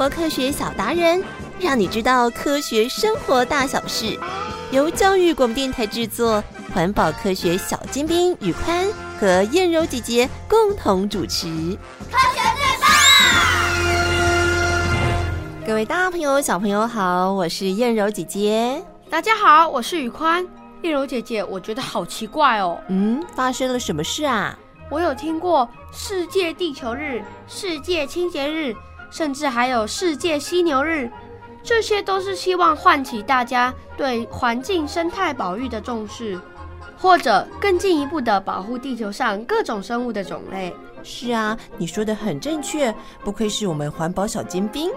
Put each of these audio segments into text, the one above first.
活科学小达人，让你知道科学生活大小事。由教育广播电台制作，环保科学小尖兵宇宽和燕柔姐姐共同主持。科学最棒！各位大朋友、小朋友好，我是燕柔姐姐。大家好，我是宇宽。燕柔姐姐，我觉得好奇怪哦。嗯，发生了什么事啊？我有听过世界地球日、世界清洁日，甚至还有世界犀牛日。这些都是希望唤起大家对环境生态保育的重视，或者更进一步的保护地球上各种生物的种类。是啊，你说的很正确，不愧是我们环保小尖兵。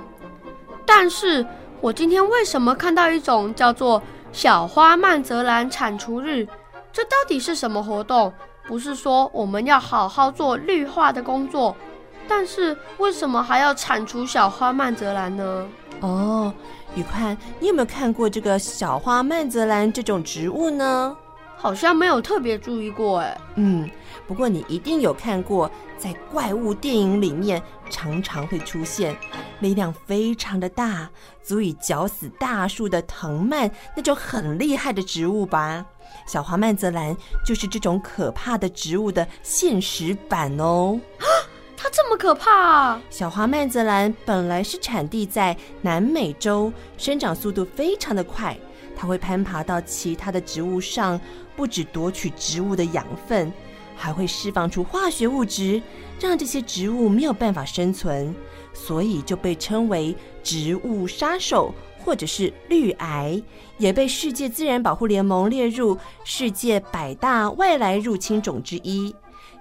但是我今天为什么看到一种叫做小花曼泽兰铲除日？这到底是什么活动？不是说我们要好好做绿化的工作，但是为什么还要铲除小花曼泽兰呢？哦，宇宽，你有没有看过这个小花曼泽兰这种植物呢？好像没有特别注意过哎。嗯，不过你一定有看过，在怪物电影里面常常会出现，力量非常的大，足以绞死大树的藤蔓那种很厉害的植物吧？小花曼泽兰就是这种可怕的植物的现实版哦。它这么可怕啊！小花曼泽兰本来是产地在南美洲，生长速度非常的快。它会攀爬到其他的植物上，不止夺取植物的养分，还会释放出化学物质，让这些植物没有办法生存，所以就被称为植物杀手或者是绿癌，也被世界自然保护联盟列入世界百大外来入侵种之一。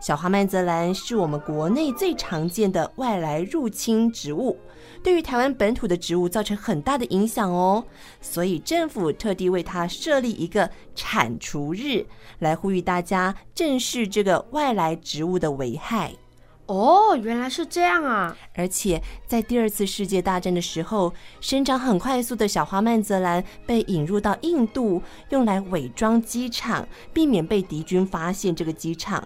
小花曼泽兰是我们国内最常见的外来入侵植物，对于台湾本土的植物造成很大的影响哦。所以政府特地为它设立一个铲除日，来呼吁大家正视这个外来植物的危害。哦，原来是这样啊！而且在第二次世界大战的时候，生长很快速的小花曼泽兰被引入到印度，用来伪装机场，避免被敌军发现这个机场。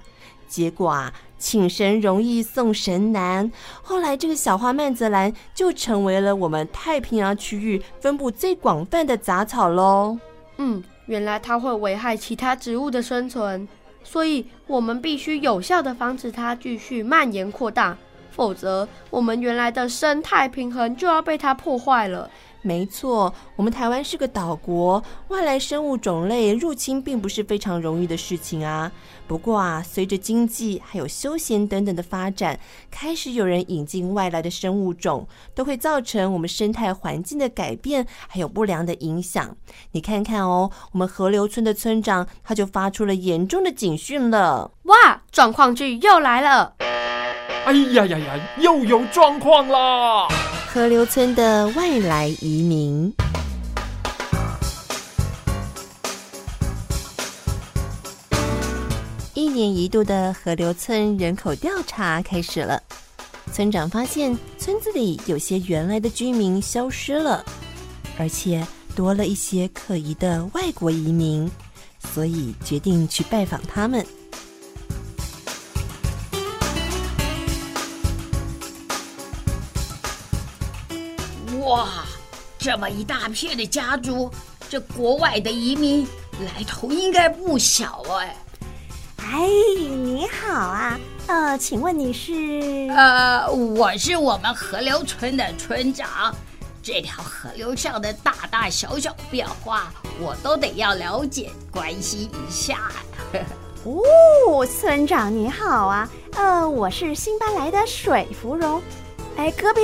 结果啊，请神容易送神难。后来，这个小花曼泽兰就成为了我们太平洋区域分布最广泛的杂草喽。嗯，原来它会危害其他植物的生存，所以我们必须有效地防止它继续蔓延扩大，否则我们原来的生态平衡就要被它破坏了。没错，我们台湾是个岛国，外来生物种类入侵并不是非常容易的事情啊。不过啊，随着经济还有休闲等等的发展，开始有人引进外来的生物种，都会造成我们生态环境的改变，还有不良的影响。你看看哦，我们河流村的村长他就发出了严重的警讯了。哇，状况剧又来了！哎呀呀呀，又有状况啦！河流村的外来移民，一年一度的河流村人口调查开始了。村长发现村子里有些原来的居民消失了，而且多了一些可疑的外国移民，所以决定去拜访他们。这么一大片的家族，这国外的移民来头应该不小哎。哎，你好啊，呃，请问你是？呃，我是我们河流村的村长，这条河流上的大大小小变化，我都得要了解关心一下。哦，村长你好啊，呃，我是新搬来的水芙蓉，哎，隔壁。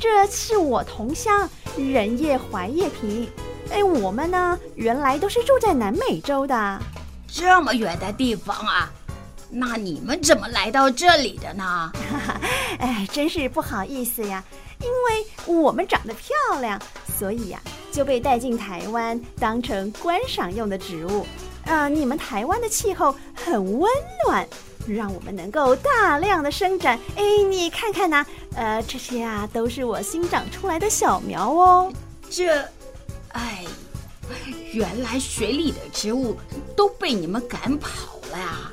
这是我同乡人叶怀叶萍，哎，我们呢原来都是住在南美洲的，这么远的地方啊，那你们怎么来到这里的呢？哎，真是不好意思呀，因为我们长得漂亮，所以呀就被带进台湾当成观赏用的植物。啊、呃，你们台湾的气候很温暖。让我们能够大量的生长。哎，你看看呐、呃，这些啊都是我新长出来的小苗哦。这，哎，原来水里的植物都被你们赶跑了呀！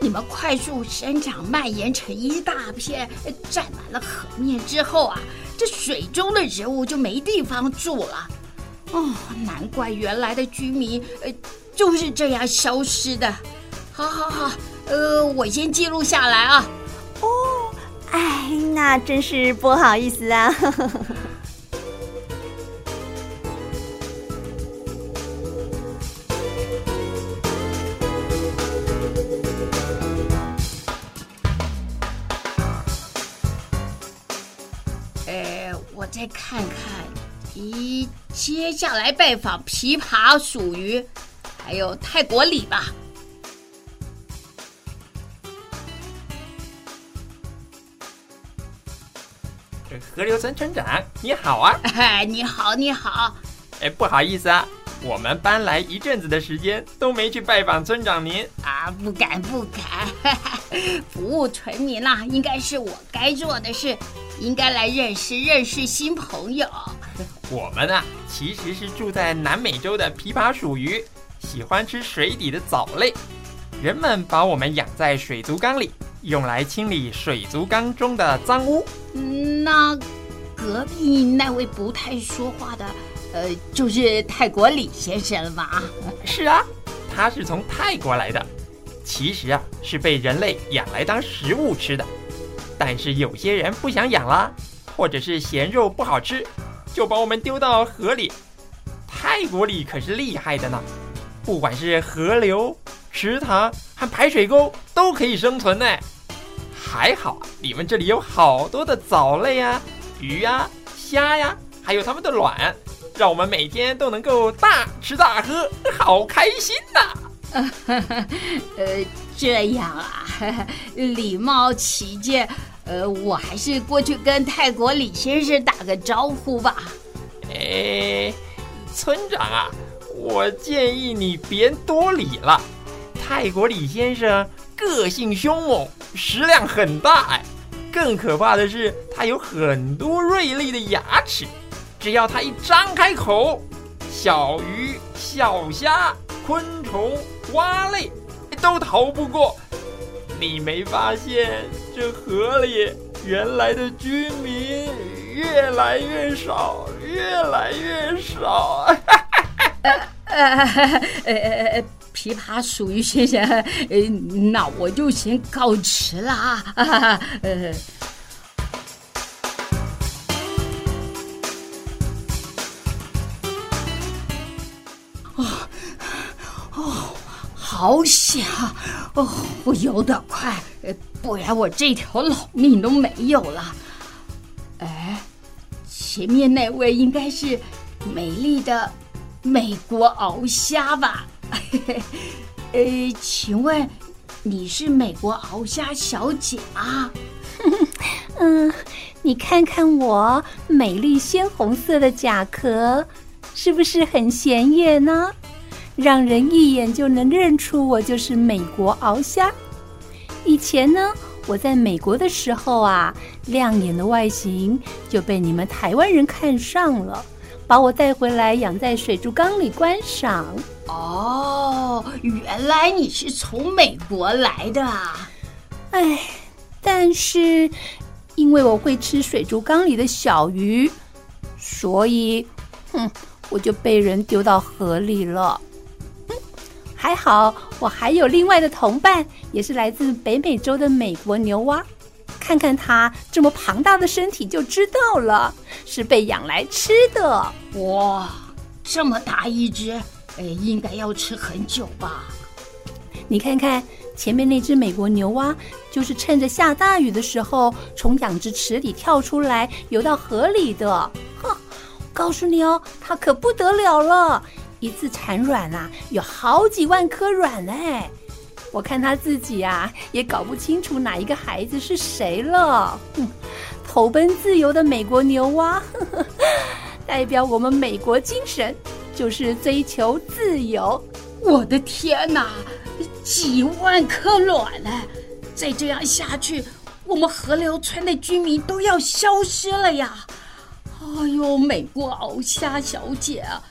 你们快速生长，蔓延成一大片，占满了河面之后啊，这水中的植物就没地方住了。哦，难怪原来的居民呃就是这样消失的。好好好，呃，我先记录下来啊。哦，哎，那真是不好意思啊。呃，我再看看，咦，接下来拜访琵琶属于，还有泰国礼吧。河流村村长，你好啊！哎，你好，你好。哎，不好意思啊，我们搬来一阵子的时间都没去拜访村长您啊，不敢不敢，服务村民啦，应该是我该做的事，应该来认识认识新朋友。我们啊，其实是住在南美洲的琵琶鼠鱼，喜欢吃水底的藻类，人们把我们养在水族缸里。用来清理水族缸中的脏污。那隔壁那位不太说话的，呃，就是泰国李先生了吧？是啊，他是从泰国来的，其实啊是被人类养来当食物吃的。但是有些人不想养啦，或者是嫌肉不好吃，就把我们丢到河里。泰国里可是厉害的呢，不管是河流、池塘和排水沟都可以生存呢。还好，你们这里有好多的藻类呀、啊、鱼呀、啊、虾呀，还有它们的卵，让我们每天都能够大吃大喝，好开心呐！呃，这样啊，礼貌起见，呃，我还是过去跟泰国李先生打个招呼吧。哎，村长啊，我建议你别多礼了，泰国李先生个性凶猛。食量很大哎，更可怕的是，它有很多锐利的牙齿，只要它一张开口，小鱼、小虾、昆虫、蛙类都逃不过。你没发现这河里原来的居民越来越少，越来越少？呃呃呃呃。琵琶属于先生，呃，那我就先告辞啦。呃，哦哦，好险啊！哦，我游得快，不然我这条老命都没有了。哎，前面那位应该是美丽的美国鳌虾吧？嘿，嘿呃，请问你是美国鳌虾小姐啊？嗯，你看看我美丽鲜红色的甲壳，是不是很显眼呢？让人一眼就能认出我就是美国鳌虾。以前呢，我在美国的时候啊，亮眼的外形就被你们台湾人看上了。把我带回来养在水族缸里观赏。哦，原来你是从美国来的啊！哎，但是因为我会吃水族缸里的小鱼，所以，哼，我就被人丢到河里了。嗯，还好我还有另外的同伴，也是来自北美洲的美国牛蛙。看看它这么庞大的身体就知道了，是被养来吃的。哇，这么大一只，哎，应该要吃很久吧？你看看前面那只美国牛蛙，就是趁着下大雨的时候从养殖池里跳出来游到河里的。哼，告诉你哦，它可不得了了，一次产卵啊，有好几万颗卵哎。我看他自己啊，也搞不清楚哪一个孩子是谁了。哼，投奔自由的美国牛蛙，呵呵，代表我们美国精神，就是追求自由。我的天哪，几万颗卵呢！再这样下去，我们河流村的居民都要消失了呀！哎呦，美国鳌虾小姐啊！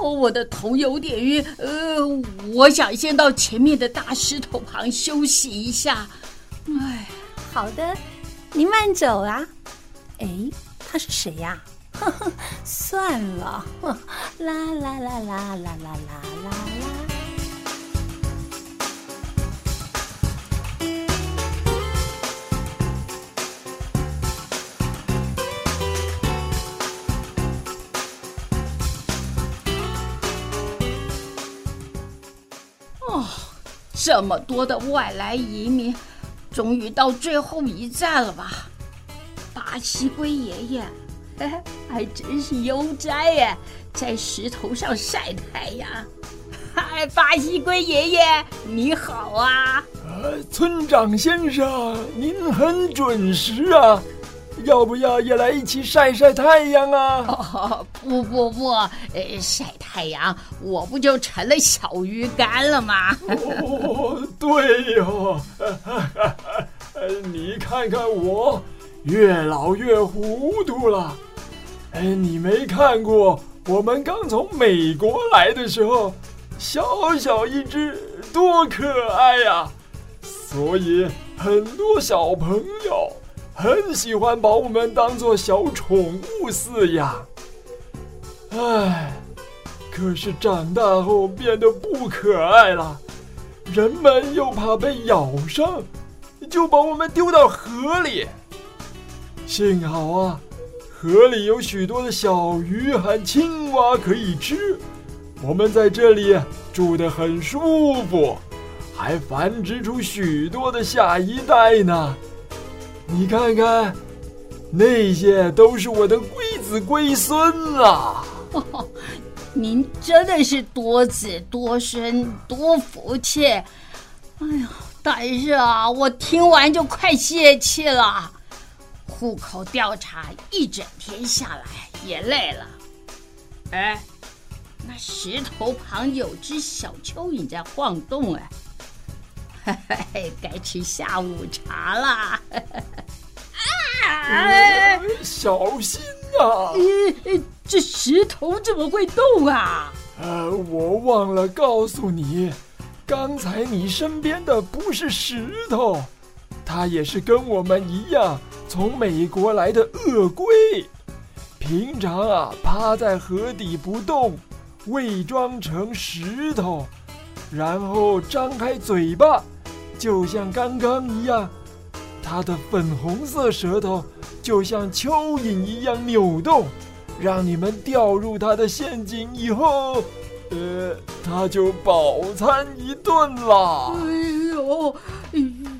哦，我的头有点晕，呃，我想先到前面的大石头旁休息一下。哎，好的，您慢走啊。哎，他是谁呀？呵呵，算了，啦啦啦啦啦啦啦啦啦。哦这么多的外来移民，终于到最后一站了吧？巴西龟爷爷，哎，还真是悠哉耶，在石头上晒太阳。嗨，巴西龟爷爷，你好啊！呃，村长先生，您很准时啊。要不要也来一起晒晒太阳啊？哦，不不不，呃，晒太阳，我不就成了小鱼干了吗？哦，对哟，你看看我，越老越糊涂了。哎，你没看过我们刚从美国来的时候，小小一只，多可爱呀！所以很多小朋友。很喜欢把我们当做小宠物饲养，唉，可是长大后变得不可爱了，人们又怕被咬伤，就把我们丢到河里。幸好啊，河里有许多的小鱼和青蛙可以吃，我们在这里住得很舒服，还繁殖出许多的下一代呢。你看看，那些都是我的龟子龟孙啊！您真的是多子多孙多福气。哎呀，但是啊，我听完就快泄气了。户口调查一整天下来也累了。哎，那石头旁有只小蚯蚓在晃动哎。嘿嘿，该吃下午茶了。啊！小心啊！这石头怎么会动啊？呃，我忘了告诉你，刚才你身边的不是石头，它也是跟我们一样从美国来的鳄龟。平常啊，趴在河底不动，伪装成石头，然后张开嘴巴。就像刚刚一样，它的粉红色舌头就像蚯蚓一样扭动，让你们掉入它的陷阱以后，呃，它就饱餐一顿了。哎呦，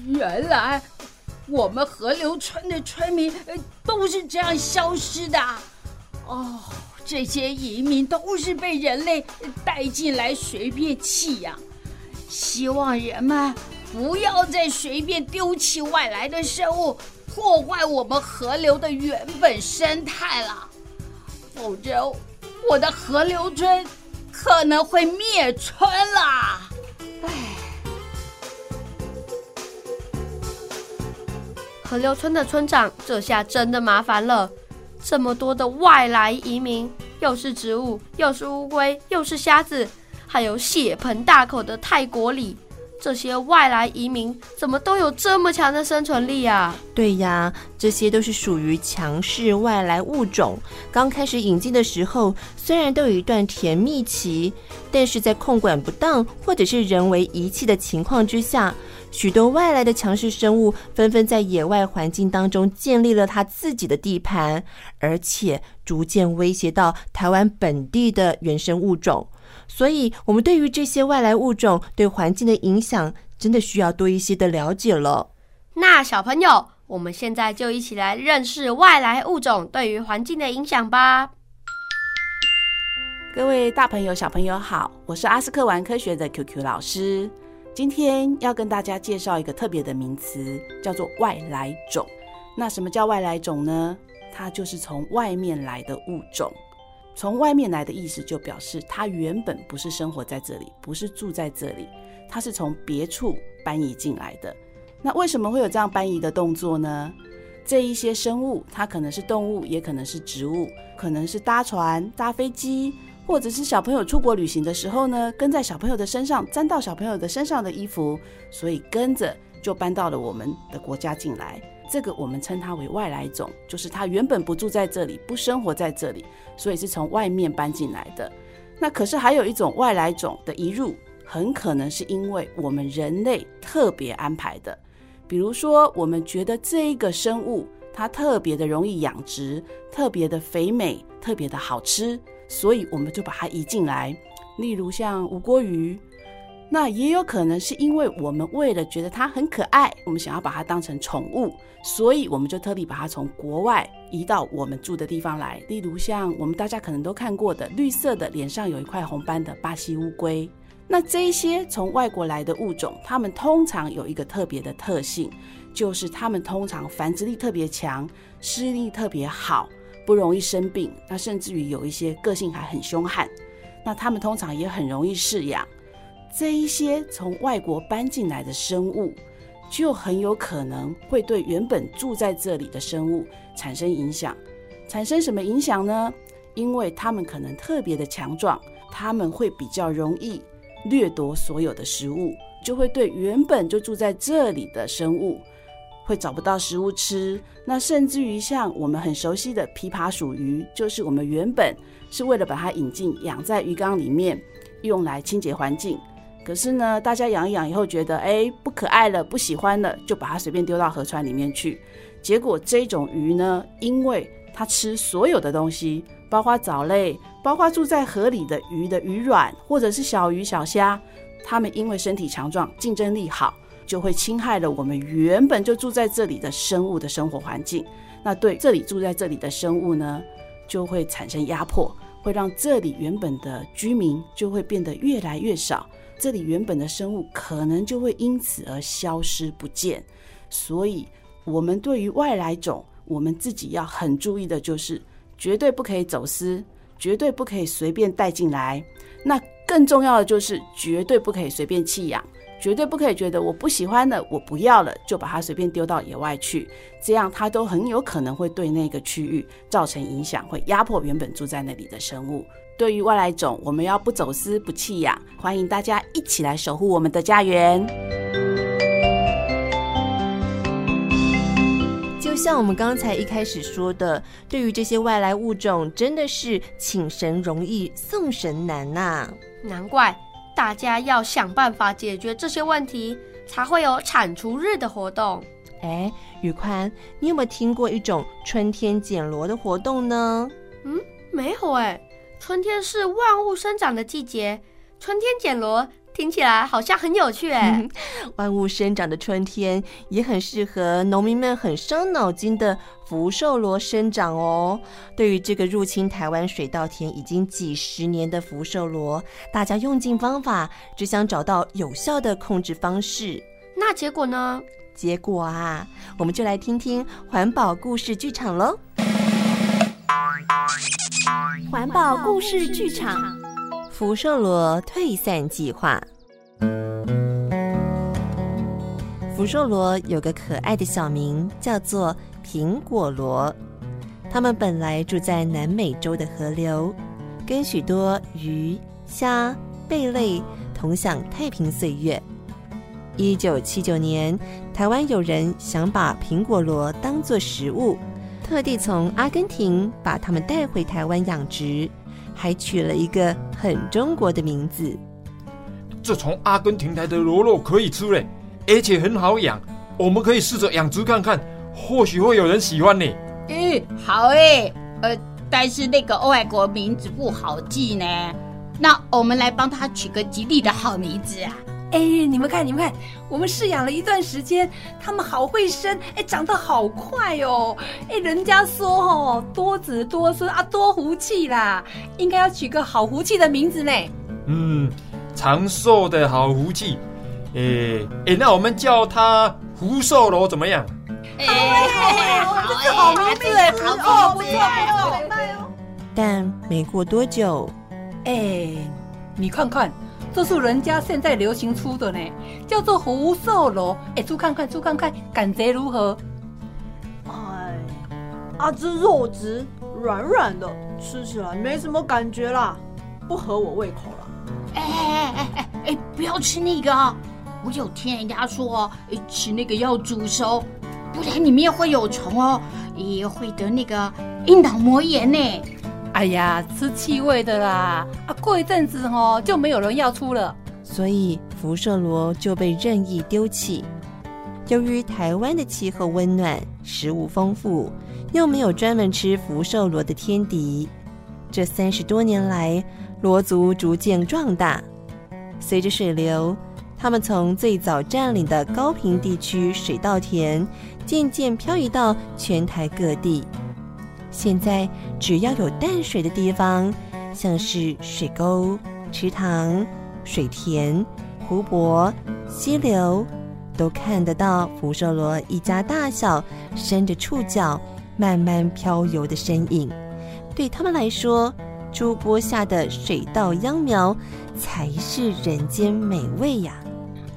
原来我们河流村的村民都是这样消失的。哦，这些移民都是被人类带进来随便弃养，希望人们。不要再随便丢弃外来的生物，破坏我们河流的原本生态了，否则我的河流村可能会灭村了。唉，河流村的村长这下真的麻烦了，这么多的外来移民，又是植物，又是乌龟，又是虾子，还有血盆大口的泰国鲤。这些外来移民怎么都有这么强的生存力啊？对呀，这些都是属于强势外来物种。刚开始引进的时候，虽然都有一段甜蜜期，但是在控管不当或者是人为遗弃的情况之下，许多外来的强势生物纷纷在野外环境当中建立了他自己的地盘，而且逐渐威胁到台湾本地的原生物种。所以，我们对于这些外来物种对环境的影响，真的需要多一些的了解了。那小朋友，我们现在就一起来认识外来物种对于环境的影响吧。各位大朋友、小朋友好，我是阿斯克玩科学的 QQ 老师。今天要跟大家介绍一个特别的名词，叫做外来种。那什么叫外来种呢？它就是从外面来的物种。从外面来的意思就表示它原本不是生活在这里，不是住在这里，它是从别处搬移进来的。那为什么会有这样搬移的动作呢？这一些生物，它可能是动物，也可能是植物，可能是搭船、搭飞机，或者是小朋友出国旅行的时候呢，跟在小朋友的身上，沾到小朋友的身上的衣服，所以跟着就搬到了我们的国家进来。这个我们称它为外来种，就是它原本不住在这里，不生活在这里，所以是从外面搬进来的。那可是还有一种外来种的移入，很可能是因为我们人类特别安排的。比如说，我们觉得这一个生物它特别的容易养殖，特别的肥美，特别的好吃，所以我们就把它移进来。例如像吴郭鱼。那也有可能是因为我们为了觉得它很可爱，我们想要把它当成宠物，所以我们就特地把它从国外移到我们住的地方来。例如像我们大家可能都看过的绿色的，脸上有一块红斑的巴西乌龟。那这一些从外国来的物种，它们通常有一个特别的特性，就是它们通常繁殖力特别强，适应力特别好，不容易生病。那甚至于有一些个性还很凶悍。那它们通常也很容易饲养。这一些从外国搬进来的生物，就很有可能会对原本住在这里的生物产生影响。产生什么影响呢？因为它们可能特别的强壮，它们会比较容易掠夺所有的食物，就会对原本就住在这里的生物会找不到食物吃。那甚至于像我们很熟悉的琵琶鼠鱼，就是我们原本是为了把它引进养在鱼缸里面，用来清洁环境。可是呢，大家养一养以后觉得，哎，不可爱了，不喜欢了，就把它随便丢到河川里面去。结果这种鱼呢，因为它吃所有的东西，包括藻类，包括住在河里的鱼的鱼卵，或者是小鱼小虾，它们因为身体强壮，竞争力好，就会侵害了我们原本就住在这里的生物的生活环境。那对这里住在这里的生物呢，就会产生压迫，会让这里原本的居民就会变得越来越少。这里原本的生物可能就会因此而消失不见，所以，我们对于外来种，我们自己要很注意的就是，绝对不可以走私，绝对不可以随便带进来。那更重要的就是，绝对不可以随便弃养，绝对不可以觉得我不喜欢了，我不要了，就把它随便丢到野外去，这样它都很有可能会对那个区域造成影响，会压迫原本住在那里的生物。对于外来种，我们要不走私、不弃养，欢迎大家一起来守护我们的家园。就像我们刚才一开始说的，对于这些外来物种，真的是请神容易送神难呐、啊。难怪大家要想办法解决这些问题，才会有铲除日的活动。哎，宇宽，你有没有听过一种春天捡螺的活动呢？嗯，没有哎。春天是万物生长的季节，春天捡螺听起来好像很有趣哎。万物生长的春天也很适合农民们很伤脑筋的福寿螺生长哦。对于这个入侵台湾水稻田已经几十年的福寿螺，大家用尽方法，只想找到有效的控制方式。那结果呢？结果啊，我们就来听听环保故事剧场喽。环保故事剧场：福寿螺退散计划。福寿螺有个可爱的小名，叫做苹果螺。它们本来住在南美洲的河流，跟许多鱼、虾、贝类同享太平岁月。一九七九年，台湾有人想把苹果螺当作食物。特地从阿根廷把它们带回台湾养殖，还取了一个很中国的名字。这从阿根廷来的螺肉可以吃嘞，而且很好养，我们可以试着养殖看看，或许会有人喜欢呢。嗯，好诶，呃，但是那个外国名字不好记呢，那我们来帮他取个吉利的好名字啊。哎，你们看，你们看，我们饲养了一段时间，它们好会生，哎，长得好快哦。哎，人家说哦，多子多孙啊，多福气啦，应该要取个好福气的名字呢。嗯，长寿的好福气。哎哎，那我们叫它福寿螺怎么样？哎，这是好名字哎，不错，不错，不错。但没过多久，哎，你看看。这是人家现在流行出的呢，叫做福寿螺。哎，出看看，出看看，感觉如何？哎，啊，这肉质软软的，吃起来没什么感觉啦，不合我胃口了。哎哎哎哎哎，不要吃那个啊！我有听人家说，吃那个要煮熟，不然里面会有虫哦，也会得那个硬脑膜炎呢。哎呀，吃气味的啦！啊，过一阵子哦，就没有人要出了，所以福寿螺就被任意丢弃。由于台湾的气候温暖，食物丰富，又没有专门吃福寿螺的天敌，这三十多年来，螺族逐渐壮大。随着水流，他们从最早占领的高屏地区水稻田，渐渐漂移到全台各地。现在只要有淡水的地方，像是水沟、池塘、水田、湖泊、溪流，都看得到福寿螺一家大小伸着触角慢慢漂游的身影。对他们来说，珠波下的水稻秧苗才是人间美味呀！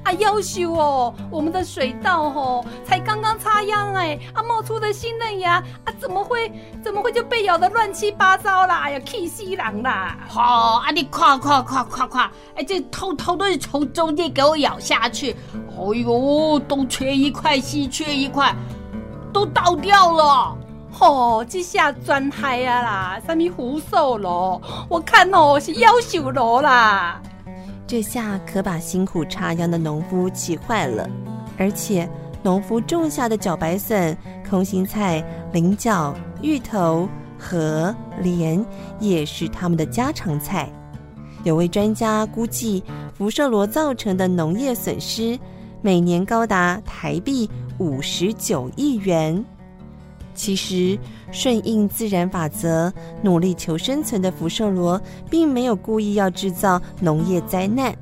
啊，夭寿哦，我们的水稻哦，才刚刚插秧哎，啊，冒出的新嫩芽啊，怎么会怎么会就被咬得乱七八糟啦？哎呀，气死人啦！好、哦，啊，你快快快快快，哎，这偷偷的从中间给我咬下去！哎呦，东缺一块，西缺一块，都倒掉了！哦，这下专嗨啊啦，什么福寿螺，我看哦是夭寿螺啦。这下可把辛苦插秧的农夫气坏了，而且农夫种下的茭白笋、空心菜、菱角、芋头、和莲也是他们的家常菜。有位专家估计，福寿螺造成的农业损失每年高达台币五十九亿元。其实，顺应自然法则、努力求生存的福寿螺，并没有故意要制造农业灾难，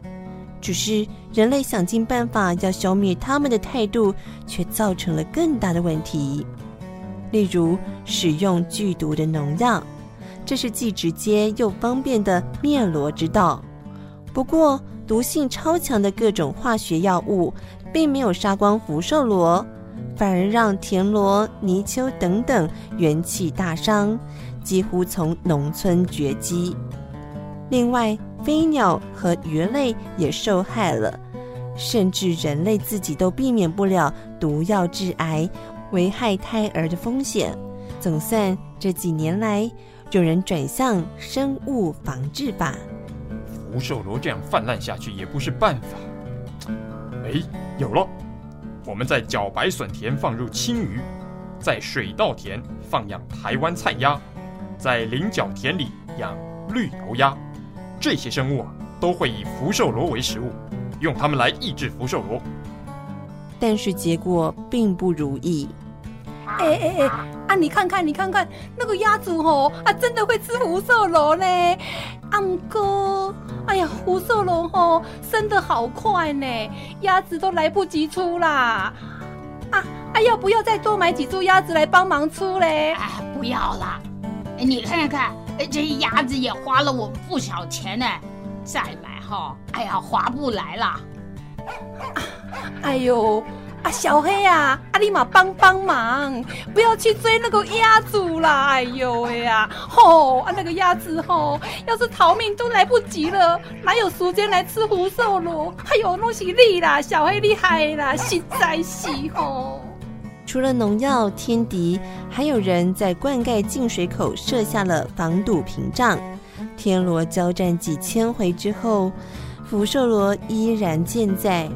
只是人类想尽办法要消灭它们的态度，却造成了更大的问题。例如，使用剧毒的农药，这是既直接又方便的灭螺之道。不过，毒性超强的各种化学药物，并没有杀光福寿螺。反而让田螺、泥鳅等等元气大伤，几乎从农村绝迹。另外，飞鸟和鱼类也受害了，甚至人类自己都避免不了毒药致癌、危害胎儿的风险。总算这几年来，有人转向生物防治法。福寿螺这样泛滥下去也不是办法。哎，有了。我们在茭白笋田放入青鱼，在水稻田放养台湾菜鸭，在菱角田里养绿头鸭，这些生物啊都会以福寿螺为食物，用它们来抑制福寿螺。但是结果并不如意。哎哎哎！啊，你看看，你看看那个鸭子哦，啊，真的会吃福寿螺呢。安哥，哎呀，福寿螺哦，生得好快呢，鸭子都来不及出啦。啊啊，要不要再多买几只鸭子来帮忙出嘞？啊，不要啦。你看看，这鸭子也花了我不少钱呢，再买哈，哎呀，划不来啦。哎呦。啊，小黑啊，阿里玛帮帮忙，不要去追那个鸭子啦！哎呦喂呀，吼啊，那个鸭子吼，要是逃命都来不及了，哪有时间来吃福寿螺？还有东西厉啦，小黑厉害啦，实在是吼。除了农药天敌，还有人在灌溉进水口设下了防堵屏障。天罗交战几千回之后，福寿螺依然健在。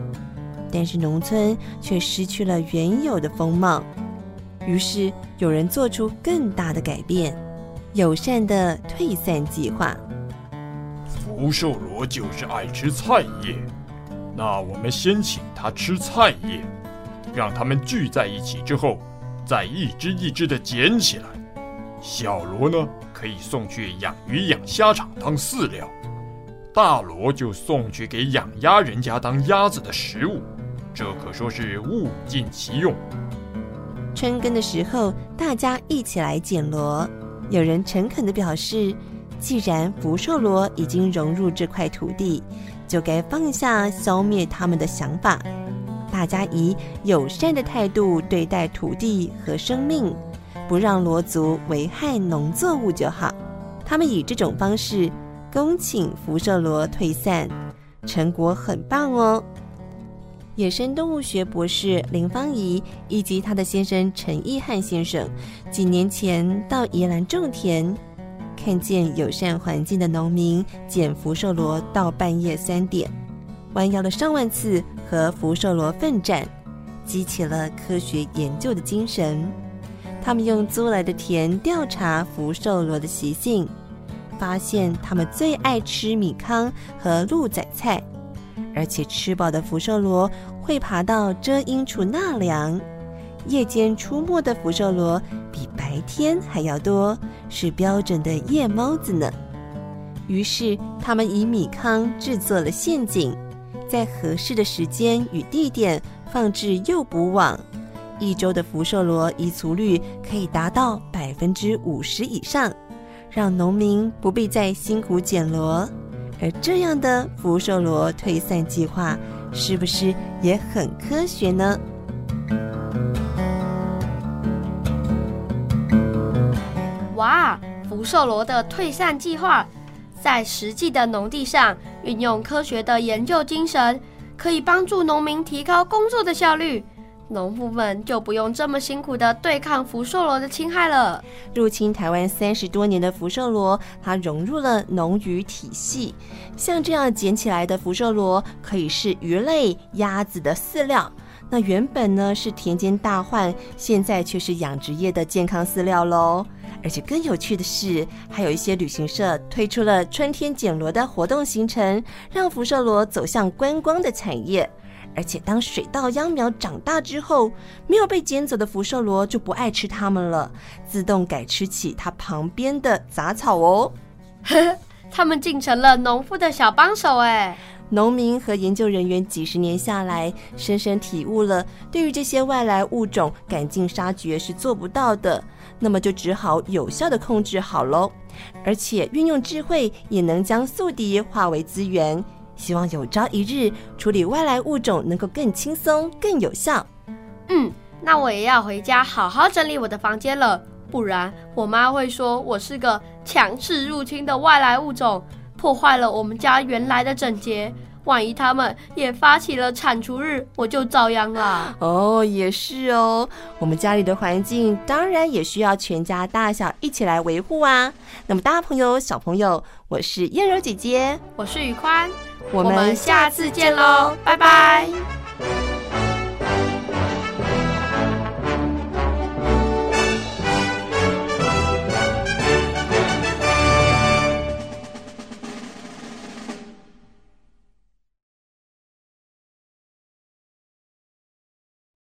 但是农村却失去了原有的风貌，于是有人做出更大的改变，友善的退散计划。福寿螺就是爱吃菜叶，那我们先请它吃菜叶，让它们聚在一起之后，再一只一只的捡起来。小螺呢，可以送去养鱼养虾场当饲料，大螺就送去给养鸭人家当鸭子的食物。这可说是物尽其用。春耕的时候，大家一起来捡螺。有人诚恳地表示，既然福寿螺已经融入这块土地，就该放下消灭它们的想法。大家以友善的态度对待土地和生命，不让螺族危害农作物就好。他们以这种方式恭请福寿螺退散，成果很棒哦。野生动物学博士林芳仪以及她的先生陈义汉先生，几年前到宜兰种田，看见友善环境的农民捡福寿螺到半夜三点，弯腰了上万次和福寿螺奋战，激起了科学研究的精神。他们用租来的田调查福寿螺的习性。发现它们最爱吃米糠和鹿仔菜，而且吃饱的福寿螺会爬到遮阴处纳凉。夜间出没的福寿螺比白天还要多，是标准的夜猫子呢。于是他们以米糠制作了陷阱，在合适的时间与地点放置诱捕网，一周的福寿螺移除率可以达到百分之五十以上。让农民不必再辛苦捡螺，而这样的福寿螺退散计划是不是也很科学呢？哇，福寿螺的退散计划，在实际的农地上运用科学的研究精神，可以帮助农民提高工作的效率。农夫们就不用这么辛苦地对抗福寿螺的侵害了。入侵台湾三十多年的福寿螺，它融入了农渔体系。像这样捡起来的福寿螺，可以是鱼类、鸭子的饲料。那原本呢是田间大患，现在却是养殖业的健康饲料喽。而且更有趣的是，还有一些旅行社推出了春天捡螺的活动行程，让福寿螺走向观光的产业。而且，当水稻秧苗长大之后，没有被捡走的福寿螺就不爱吃它们了，自动改吃起它旁边的杂草哦。呵，他们竟成了农夫的小帮手哎！农民和研究人员几十年下来，深深体悟了，对于这些外来物种赶尽杀绝是做不到的，那么就只好有效地控制好喽。而且运用智慧，也能将宿敌化为资源。希望有朝一日处理外来物种能够更轻松、更有效。嗯，那我也要回家好好整理我的房间了，不然我妈会说我是个强势入侵的外来物种，破坏了我们家原来的整洁。万一他们也发起了铲除日，我就遭殃了。哦，也是哦，我们家里的环境当然也需要全家大小一起来维护啊。那么，大朋友、小朋友，我是燕柔姐姐，我是宇宽。我们下次见喽拜拜。